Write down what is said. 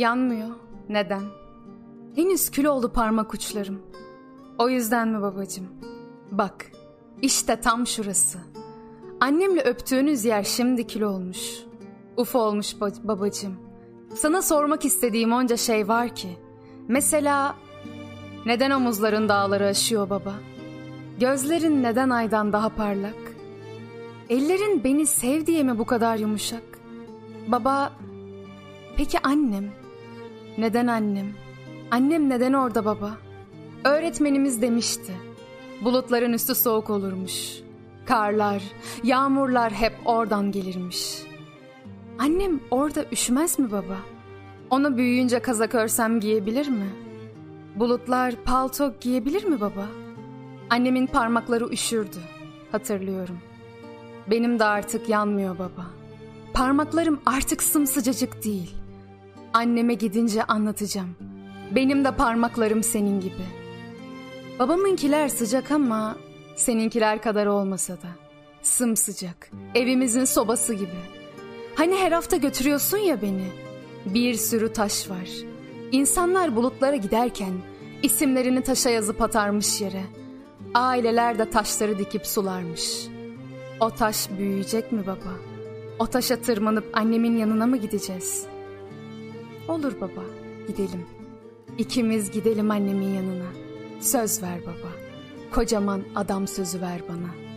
Yanmıyor. Neden? Henüz kül oldu parmak uçlarım. O yüzden mi babacığım? Bak, işte tam şurası. Annemle öptüğünüz yer şimdi kül olmuş. Uf olmuş ba- babacığım. Sana sormak istediğim onca şey var ki. Mesela neden omuzların dağları aşıyor baba? Gözlerin neden aydan daha parlak? Ellerin beni sev diye mi bu kadar yumuşak? Baba, peki annem? Neden annem? Annem neden orada baba? Öğretmenimiz demişti. Bulutların üstü soğuk olurmuş. Karlar, yağmurlar hep oradan gelirmiş. Annem orada üşümez mi baba? Onu büyüyünce kazak örsem giyebilir mi? Bulutlar palto giyebilir mi baba? Annemin parmakları üşürdü. Hatırlıyorum. Benim de artık yanmıyor baba. Parmaklarım artık sımsıcacık değil. Anneme gidince anlatacağım. Benim de parmaklarım senin gibi. Babamınkiler sıcak ama seninkiler kadar olmasa da. Sımsıcak. Evimizin sobası gibi. Hani her hafta götürüyorsun ya beni. Bir sürü taş var. İnsanlar bulutlara giderken isimlerini taşa yazıp atarmış yere. Aileler de taşları dikip sularmış. O taş büyüyecek mi baba? O taşa tırmanıp annemin yanına mı gideceğiz? Olur baba, gidelim. İkimiz gidelim annemin yanına. Söz ver baba. Kocaman adam sözü ver bana.''